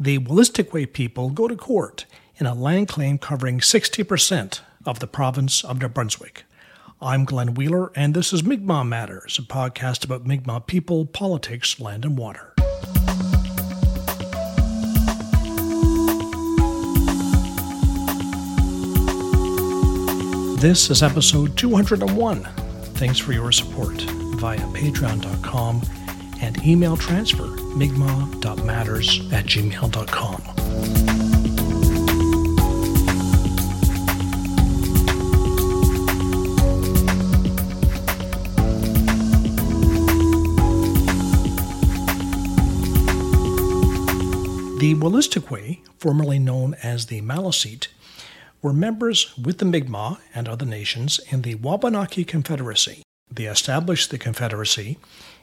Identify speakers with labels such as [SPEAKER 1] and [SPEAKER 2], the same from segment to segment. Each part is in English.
[SPEAKER 1] the Wolastoqey people go to court in a land claim covering 60% of the province of New Brunswick. I'm Glenn Wheeler, and this is Mi'kmaq Matters, a podcast about Mi'kmaq people, politics, land, and water. This is episode 201. Thanks for your support via patreon.com and email transfer mi'kmaq.matters at gmail.com. The Wolastoqey, formerly known as the Maliseet, were members with the Mi'kmaq and other nations in the Wabanaki Confederacy. They established the Confederacy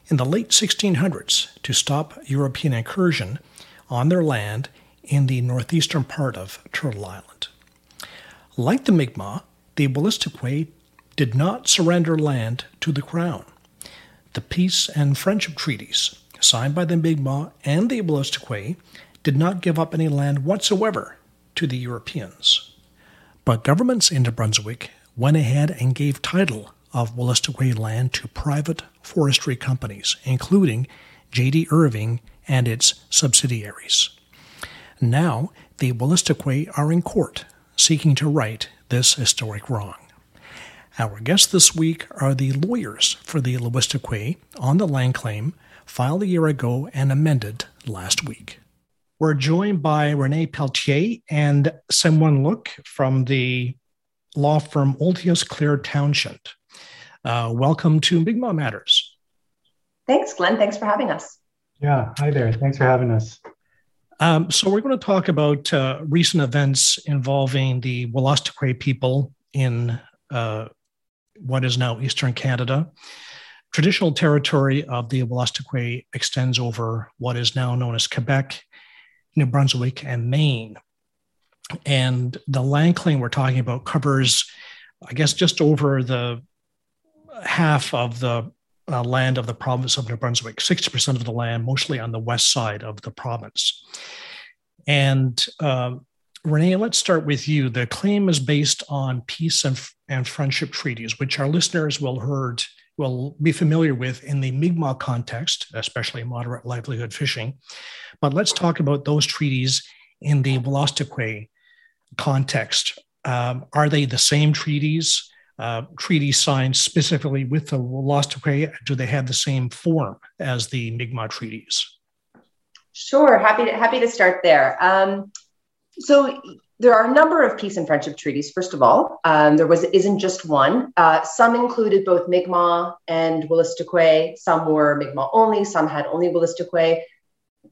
[SPEAKER 1] in the late 1600s to stop European incursion on their land in the northeastern part of Turtle Island. Like the Mi'kmaq, the Wolastoqey did not surrender land to the Crown. The peace and friendship treaties signed by the Mi'kmaq and the Wolastoqey did not give up any land whatsoever to the Europeans. But governments in New Brunswick went ahead and gave title of Wolastoqey land to private forestry companies, including J.D. Irving and its subsidiaries. Now, the Wolastoqey are in court seeking to right this historic wrong. Our guests this week are the lawyers for the Wolastoqey on the land claim filed a year ago and amended last week. We're joined by Renee Pelletier and Senwung Luk from the law firm Olthuis Kleer Townshend. Uh, welcome to Mi'kmaq Matters.
[SPEAKER 2] Thanks, Glenn. Thanks for having us.
[SPEAKER 3] Yeah, hi there. Thanks for having us.
[SPEAKER 1] Um, so, we're going to talk about uh, recent events involving the Wolastoqey people in uh, what is now Eastern Canada. Traditional territory of the Wolastoqey extends over what is now known as Quebec, New Brunswick, and Maine. And the land claim we're talking about covers, I guess, just over the half of the uh, land of the province of New Brunswick, 60% of the land, mostly on the west side of the province. And uh, Renee, let's start with you. The claim is based on peace and, and friendship treaties, which our listeners will heard will be familiar with in the Mi'kmaq context, especially moderate livelihood fishing. But let's talk about those treaties in the Wolastoqey context. Um, are they the same treaties? Uh, treaty signed specifically with the Wolastoqey? Do they have the same form as the Mi'kmaq treaties?
[SPEAKER 2] Sure, happy to, happy to start there. Um, so there are a number of peace and friendship treaties. First of all, um, there was isn't just one. Uh, some included both Mi'kmaq and Wolastoqey. Some were Mi'kmaq only. Some had only Wolastoqey.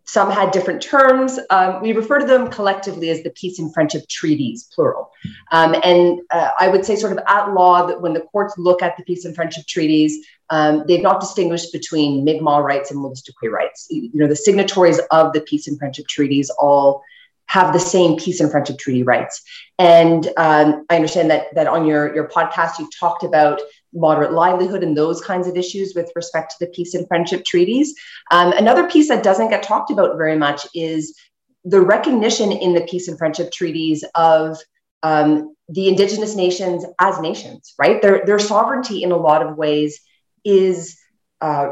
[SPEAKER 2] Some had different terms. Um, we refer to them collectively as the peace and friendship treaties, plural. Um, and uh, I would say, sort of at law, that when the courts look at the peace and friendship treaties, um, they've not distinguished between Mi'kmaq rights and Wolastoqey rights. You know, the signatories of the peace and friendship treaties all have the same peace and friendship treaty rights. And um, I understand that that on your your podcast you've talked about moderate livelihood and those kinds of issues with respect to the peace and friendship treaties. Um, another piece that doesn't get talked about very much is the recognition in the peace and friendship treaties of um, the indigenous nations as nations, right? Their, their sovereignty in a lot of ways is uh,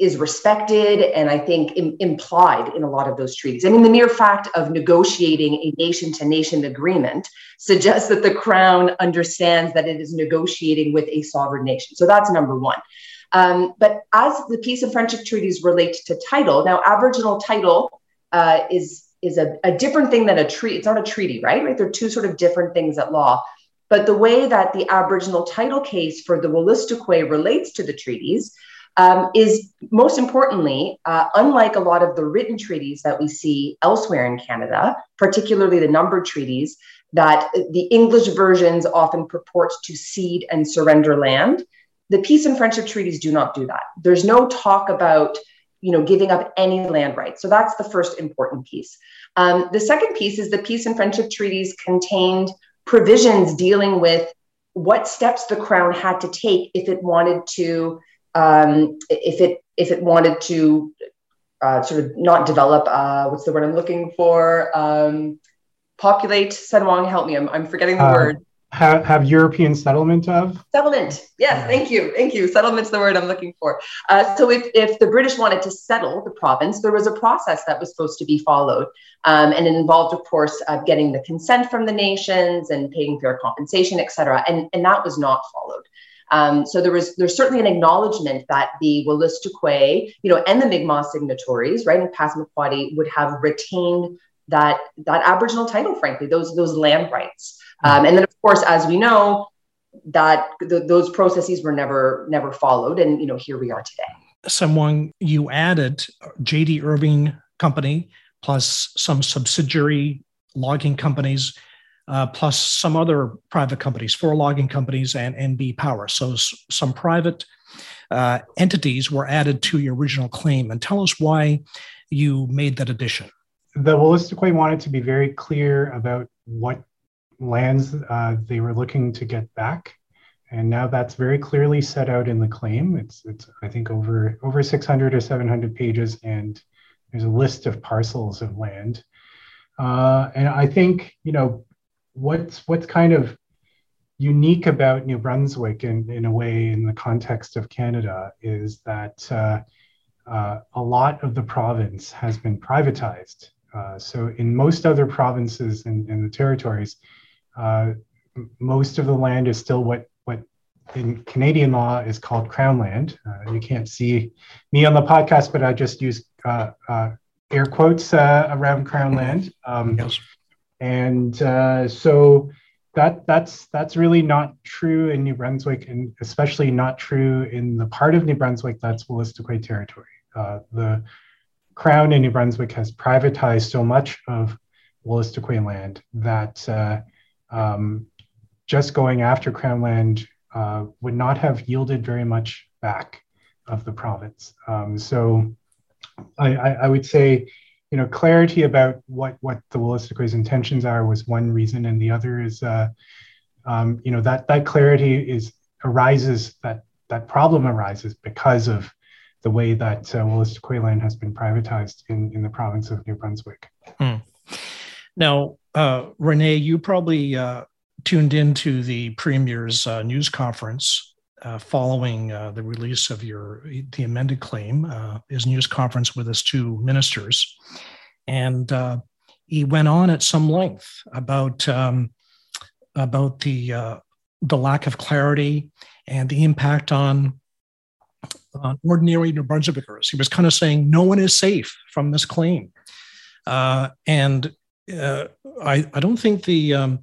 [SPEAKER 2] is respected and I think Im- implied in a lot of those treaties. I mean, the mere fact of negotiating a nation to nation agreement suggests that the crown understands that it is negotiating with a sovereign nation. So that's number one. Um, but as the peace and friendship treaties relate to title, now Aboriginal title uh, is is a, a different thing than a treaty. It's not a treaty, right? Right? They're two sort of different things at law. But the way that the Aboriginal title case for the Wolastoqey relates to the treaties um, is most importantly, uh, unlike a lot of the written treaties that we see elsewhere in Canada, particularly the numbered treaties, that the English versions often purport to cede and surrender land. The peace and friendship treaties do not do that. There's no talk about you know giving up any land rights. So that's the first important piece. Um, the second piece is the peace and friendship treaties contained provisions dealing with what steps the crown had to take if it wanted to um, if it if it wanted to uh, sort of not develop. Uh, what's the word I'm looking for? Um, populate. Senwung, help me. I'm, I'm forgetting the uh, word.
[SPEAKER 3] Have, have European settlement of?
[SPEAKER 2] Settlement. Yes, thank you. Thank you. Settlement's the word I'm looking for. Uh, so if, if the British wanted to settle the province, there was a process that was supposed to be followed. Um, and it involved, of course, uh, getting the consent from the nations and paying fair compensation, et cetera. And, and that was not followed. Um, so there was there's certainly an acknowledgement that the Wolastoqey, you know, and the Mi'kmaq signatories, right, and Passamaquoddy would have retained that that Aboriginal title, frankly, those those land rights. Um, and then, of course, as we know, that th- those processes were never never followed, and you know, here we are today.
[SPEAKER 1] Senwung you added J.D. Irving Company plus some subsidiary logging companies, uh, plus some other private companies, four logging companies, and NB Power. So some private uh, entities were added to your original claim. And tell us why you made that addition.
[SPEAKER 3] The Wolastoqey wanted to be very clear about what lands uh, they were looking to get back. And now that's very clearly set out in the claim. It's, it's I think, over, over 600 or 700 pages, and there's a list of parcels of land. Uh, and I think, you know, what's, what's kind of unique about New Brunswick in, in a way in the context of Canada is that uh, uh, a lot of the province has been privatized. Uh, so in most other provinces and in, in, the territories, uh, most of the land is still what what in Canadian law is called crown land. Uh, you can't see me on the podcast, but I just use uh, air quotes around crown land. Um, yes. And so that that's that's really not true in New Brunswick, and especially not true in the part of New Brunswick that's Wolastoqey territory. the Crown in New Brunswick has privatized so much of Wolastoqey land that uh, um, just going after Crown land uh, would not have yielded very much back of the province. Um, so I, I, I, would say, you know, clarity about what what the Wolastoqey's intentions are was one reason, and the other is, uh, um, you know, that that clarity is arises that that problem arises because of the way that uh, Wolastoqey land has been privatized in in the province of New Brunswick. Hmm.
[SPEAKER 1] Now, uh, Renee, you probably uh, tuned into the premier's uh, news conference uh, following uh, the release of your the amended claim. Uh, his news conference with his two ministers, and he went on at some length about um, about the the lack of clarity and the impact on on ordinary New Brunswickers. He was kind of saying no one is safe from this claim. Uh, and uh, I, I don't think the um,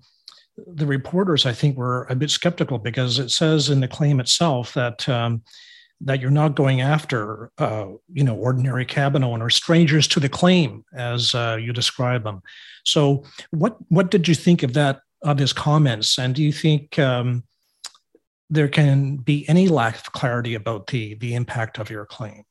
[SPEAKER 1] the reporters I think were a bit skeptical because it says in the claim itself that um, that you're not going after uh, you know ordinary cabin owners, strangers to the claim as uh, you describe them. So what what did you think of that of his comments, and do you think um, there can be any lack of clarity about the the impact of your claim?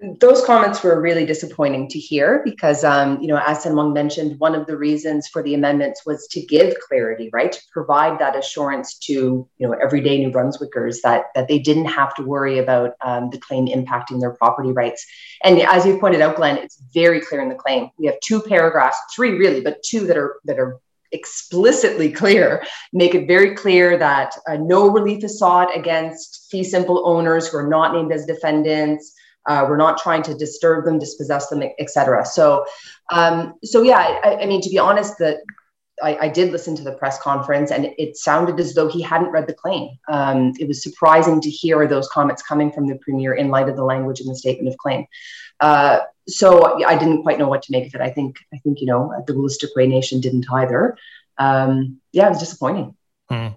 [SPEAKER 2] Those comments were really disappointing to hear because, um, you know, as Senwung mentioned, one of the reasons for the amendments was to give clarity, right, to provide that assurance to, you know, everyday New Brunswickers that that they didn't have to worry about um, the claim impacting their property rights. And as you pointed out, Glenn, it's very clear in the claim. We have two paragraphs, three really, but two that are that are explicitly clear, make it very clear that uh, no relief is sought against fee simple owners who are not named as defendants. Uh, we're not trying to disturb them, dispossess them, etc. So, um, so yeah, I, I, mean, to be honest, that I, I, did listen to the press conference, and it sounded as though he hadn't read the claim. Um, it was surprising to hear those comments coming from the premier in light of the language in the statement of claim. Uh, so I didn't quite know what to make of it. I think I think you know the Wolastoqey Nation didn't either. Um, yeah, it was disappointing. Hmm.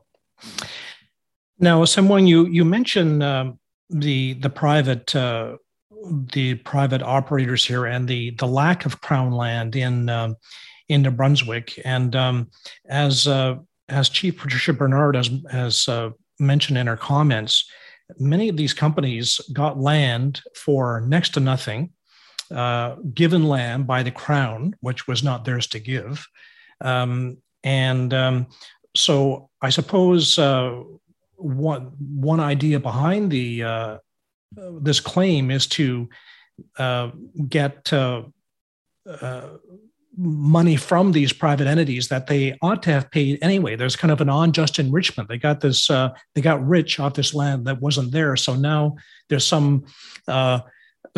[SPEAKER 1] Now, Senwung you you mentioned um, the the private uh, the private operators here and the the lack of crown land in um, in New Brunswick. And um, as uh, as Chief Patricia Bernard has has uh, mentioned in her comments, many of these companies got land for next to nothing, uh, given land by the crown, which was not theirs to give. Um, and um, so I suppose uh, one one idea behind the uh, this claim is to uh, get uh, money from these private entities that they ought to have paid anyway. There's kind of an unjust enrichment. They got this, uh, they got rich off this land that wasn't there. So now there's some uh,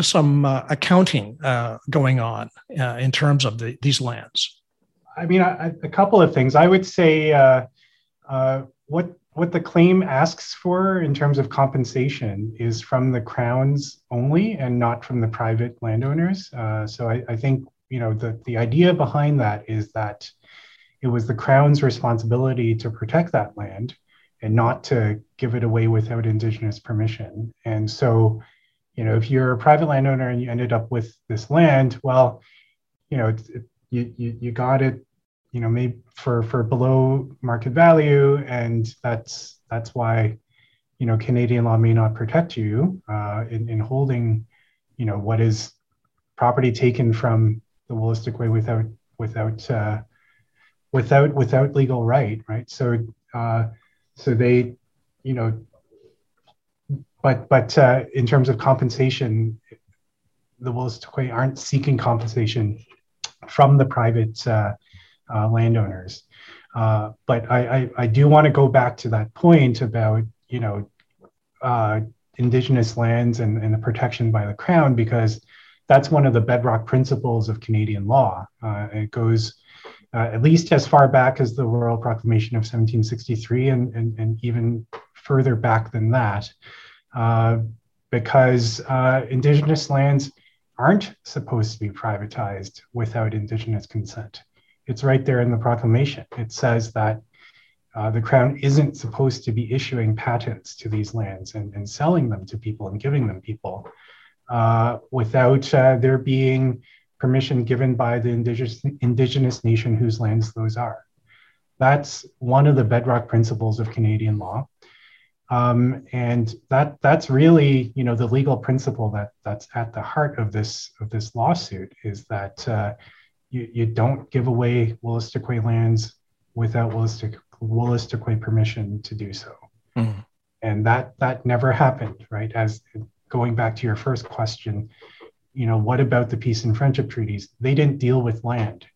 [SPEAKER 1] some uh, accounting uh, going on uh, in terms of the, these lands.
[SPEAKER 3] I mean, I, a couple of things. I would say uh, what what the claim asks for in terms of compensation is from the crowns only and not from the private landowners. Uh, so I, I think you know the, the idea behind that is that it was the crown's responsibility to protect that land and not to give it away without indigenous permission and so you know if you're a private landowner and you ended up with this land well you know it, you, you you got it you know maybe for for below market value and that's that's why you know canadian law may not protect you uh, in, in holding you know what is property taken from the Wolastoqey without without uh, without without legal right, right? So uh, so they, you know, but but uh, in terms of compensation, the Wolastoqey aren't seeking compensation from the private uh, uh, landowners. Uh, but I, I, I do want to go back to that point about you know indigenous lands and, and the protection by the crown because that's one of the bedrock principles of Canadian law. Uh, it goes uh, at least as far back as the Royal Proclamation of 1763 and, and, and even further back than that, uh, because uh, Indigenous lands aren't supposed to be privatized without Indigenous consent. It's right there in the proclamation. It says that uh, the Crown isn't supposed to be issuing patents to these lands and, and selling them to people and giving them people uh, without uh, there being permission given by the indigenous, indigenous nation whose lands those are. That's one of the bedrock principles of Canadian law. Um, and that that's really you know the legal principle that that's at the heart of this of this lawsuit is that uh, you, you don't give away Wolastoqey lands without Wolastoqey permission to do so. Mm. And that that never happened, right? As going back to your first question, you know, what about the peace and friendship treaties? They didn't deal with land.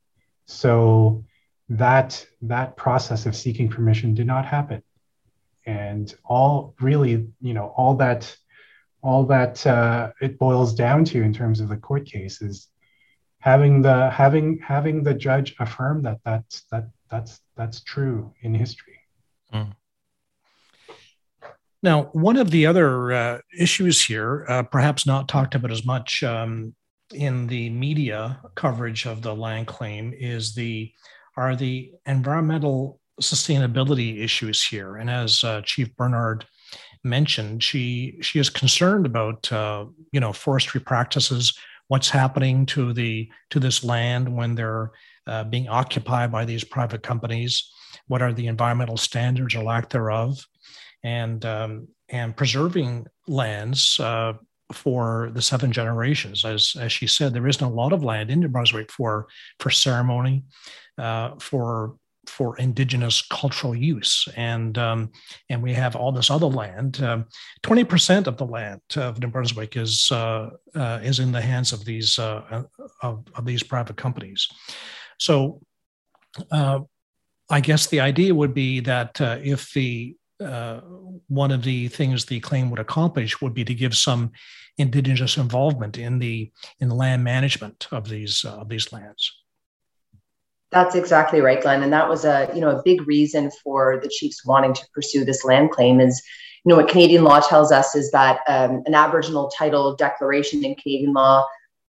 [SPEAKER 3] So that that process of seeking permission did not happen. And all really, you know, all that all that uh, it boils down to in terms of the court case is having the having having the judge affirm that that's that that's that's true in history. Mm.
[SPEAKER 1] Now, one of the other uh, issues here, uh, perhaps not talked about as much um, in the media coverage of the land claim, is the are the environmental sustainability issues here. And as uh, Chief Bernard mentioned, she she is concerned about uh, you know forestry practices, what's happening to the to this land when they're uh, being occupied by these private companies. What are the environmental standards or lack thereof? and um, and preserving lands uh, for the seven generations. As as she said, there isn't a lot of land in New Brunswick for for ceremony, uh, for for indigenous cultural use, and um, and we have all this other land. Um, twenty percent of the land of New Brunswick is uh, uh is in the hands of these uh, of, of these private companies. So. Uh, I guess the idea would be that if the uh, one of the things the claim would accomplish would be to give some indigenous involvement in the in land management of these uh, of these lands.
[SPEAKER 2] That's exactly right, Glenn, and that was a you know a big reason for the chiefs wanting to pursue this land claim is you know what Canadian law tells us is that um, an Aboriginal title declaration in Canadian law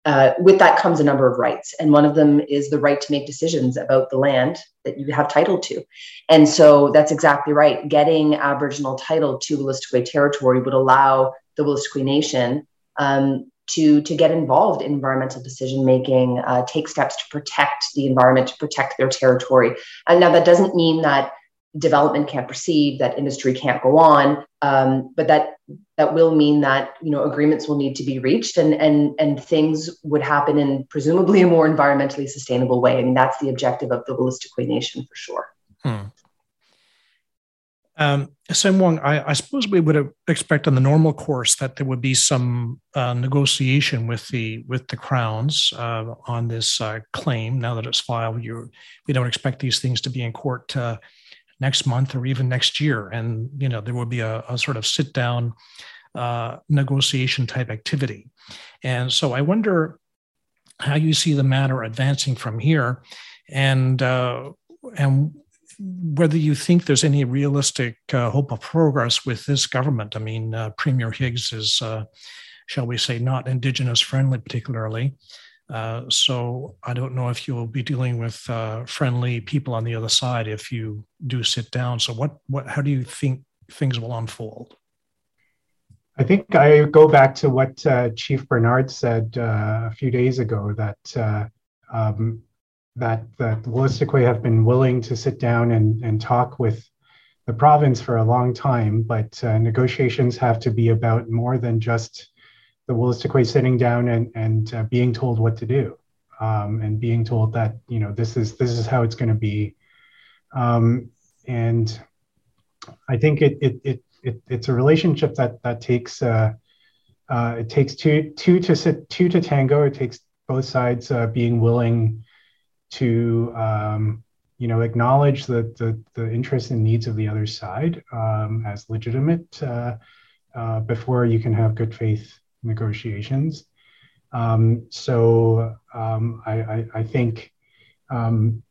[SPEAKER 2] uh, with that comes a number of rights. And one of them is the right to make decisions about the land that you have title to. And so that's exactly right. Getting Aboriginal title to Wolastoqey territory would allow the Wolastoqey Nation um, to, to get involved in environmental decision making, uh, take steps to protect the environment, to protect their territory. And now that doesn't mean that development can't proceed, that industry can't go on, um, but that that will mean that you know agreements will need to be reached and and and things would happen in presumably a more environmentally sustainable way. I mean that's the objective of the Wolastoqey Nation for sure. Hmm.
[SPEAKER 1] Um, Wong, I, I, suppose we would expect on the normal course that there would be some uh, negotiation with the with the crowns uh, on this uh, claim. Now that it's filed, you we don't expect these things to be in court uh, next month or even next year, and you know there would be a, a sort of sit down uh, negotiation type activity. And so I wonder how you see the matter advancing from here, and uh, and whether you think there's any realistic uh, hope of progress with this government. I mean, uh, Premier Higgs is, uh, shall we say, not Indigenous friendly, particularly. Uh, so I don't know if you'll be dealing with uh, friendly people on the other side if you do sit down. So what, what, how do you think things will unfold?
[SPEAKER 3] I think I go back to what Chief Bernard said a few days ago that um, that, that the Wolastoqey have been willing to sit down and, and talk with the province for a long time, but uh, negotiations have to be about more than just the Wolastoqey sitting down and, and uh, being told what to do um, and being told that, you know, this is, this is how it's going to be. Um, and I think it, it, it, it, it's a relationship that, that takes, uh, uh it takes two, two to sit, two to tango. It takes both sides uh, being willing to um, you know acknowledge the, the, the interests and needs of the other side um, as legitimate uh, uh, before you can have good faith negotiations. Um, so um, I, I, I, think um,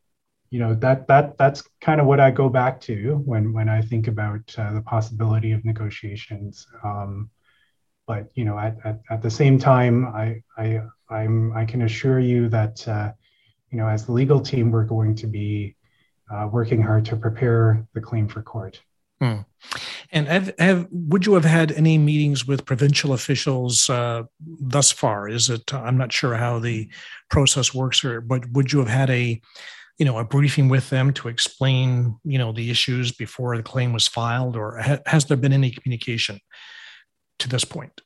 [SPEAKER 3] you know that that that's kind of what I go back to when when I think about uh, the possibility of negotiations. Um, but you know at, at, at the same time, I I I'm I can assure you that uh, you know, as the legal team, we're going to be uh, working hard to prepare the claim for court.
[SPEAKER 1] Hmm. And have, have, would you have had any meetings with provincial officials uh, thus far? Is it? I'm not sure how the process works, or but would you have had a, you know, a briefing with them to explain, you know, the issues before the claim was filed, or ha- has there been any communication to this point?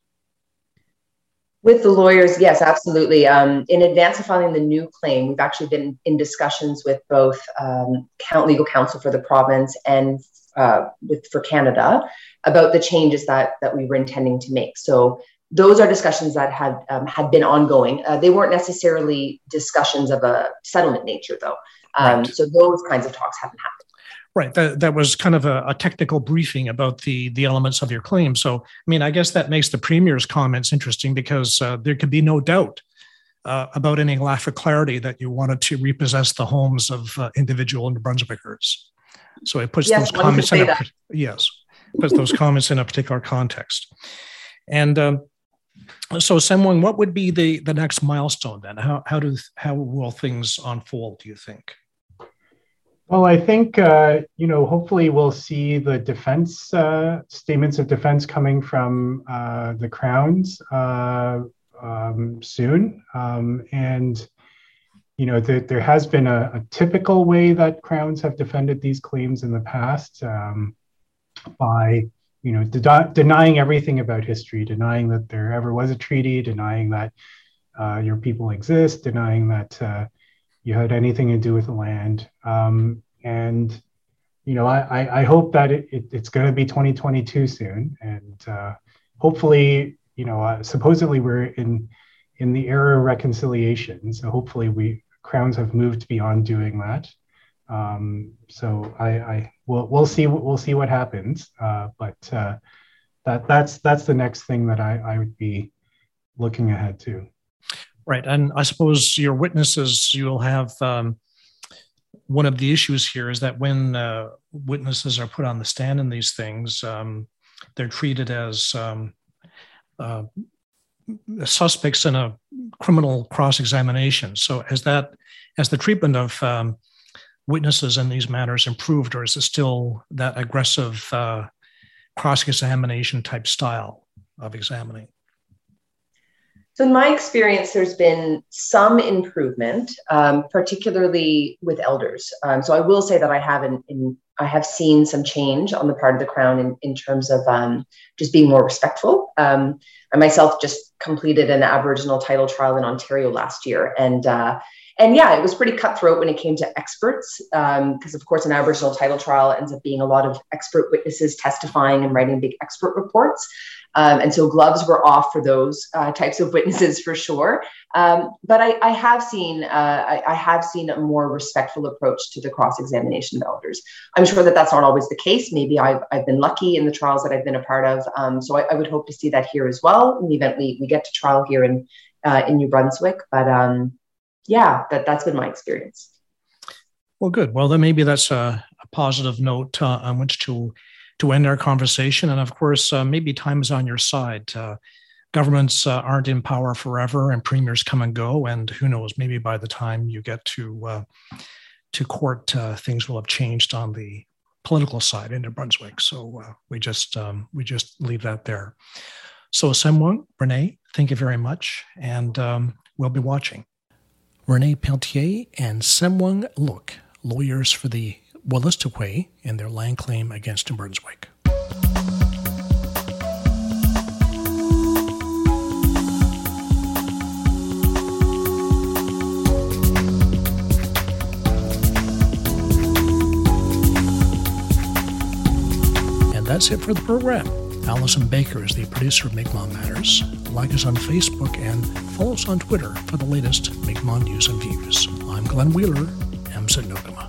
[SPEAKER 2] With the lawyers, yes, absolutely. Um, in advance of filing the new claim, we've actually been in discussions with both um, legal counsel for the province and uh, with for Canada about the changes that that we were intending to make. So those are discussions that had um, had been ongoing. Uh, they weren't necessarily discussions of a settlement nature, though. Um, right. So those kinds of talks haven't happened.
[SPEAKER 1] Right. That, that was kind of a, a, technical briefing about the, the elements of your claim. So, I mean, I guess that makes the Premier's comments interesting because uh, there could be no doubt uh, about any lack of clarity that you wanted to repossess the homes of uh, individual New Brunswickers. So it puts yes, those comments in a, yes, puts those comments in a particular context. And um, so, Senwung, what would be the, the next milestone then? How, how, do, how will things unfold, do you think?
[SPEAKER 3] Well, I think, uh, you know, hopefully we'll see the defense uh, statements of defense coming from uh, the Crowns uh, um, soon. Um, and, you know, the, there has been a, a, typical way that Crowns have defended these claims in the past um, by, you know, de- denying everything about history, denying that there ever was a treaty, denying that uh, your people exist, denying that uh, you had anything to do with the land. Um, and you know, I, I hope that it, it it's going to be 2022 soon, and uh, hopefully, you know, uh, supposedly we're in in the era of reconciliation. So hopefully, we crowns have moved beyond doing that. Um, so I, I we'll we'll see we'll see what happens. Uh, but uh, that that's that's the next thing that I, I would be looking ahead to.
[SPEAKER 1] Right. And I suppose your witnesses, you'll have um, one of the issues here is that when uh, witnesses are put on the stand in these things, um, they're treated as um, uh, suspects in a criminal cross examination. So, has that, has the treatment of um, witnesses in these matters improved, or is it still that aggressive uh, cross examination type style of examining?
[SPEAKER 2] So, in my experience, there's been some improvement, um, particularly with elders. Um, so, I will say that I have in, in, I have seen some change on the part of the crown in, in terms of um, just being more respectful. Um, I myself just completed an Aboriginal title trial in Ontario last year, and uh, and yeah, it was pretty cutthroat when it came to experts, because um, of course, an Aboriginal title trial ends up being a lot of expert witnesses testifying and writing big expert reports. Um, and so gloves were off for those uh, types of witnesses for sure. Um, but I, I, have seen uh, I, I, have seen a more respectful approach to the cross examination of elders. I'm sure that that's not always the case. Maybe I've, I've been lucky in the trials that I've been a part of. Um, so I, I, would hope to see that here as well in the event we, we get to trial here in uh, in New Brunswick. But um, yeah, that that's been my experience.
[SPEAKER 1] Well, good. Well, then maybe that's a, a positive note uh, on which to to end our conversation. And of course, uh, maybe time is on your side. Uh, governments uh, aren't in power forever, and premiers come and go. And who knows? Maybe by the time you get to uh, to court, uh, things will have changed on the political side in New Brunswick. So we just um, we just leave that there. So Senwung, Renee, thank you very much, and um, we'll be watching. Renee Pelletier and Senwung Luk, lawyers for the Wolastoqey in their land claim against New Brunswick. And that's it for the program. Allison Baker is the producer of Mi'kmaq Matters. Like us on Facebook and follow us on Twitter for the latest Mi'kmaq news and views. I'm Glenn Wheeler, Msit No'kmaq.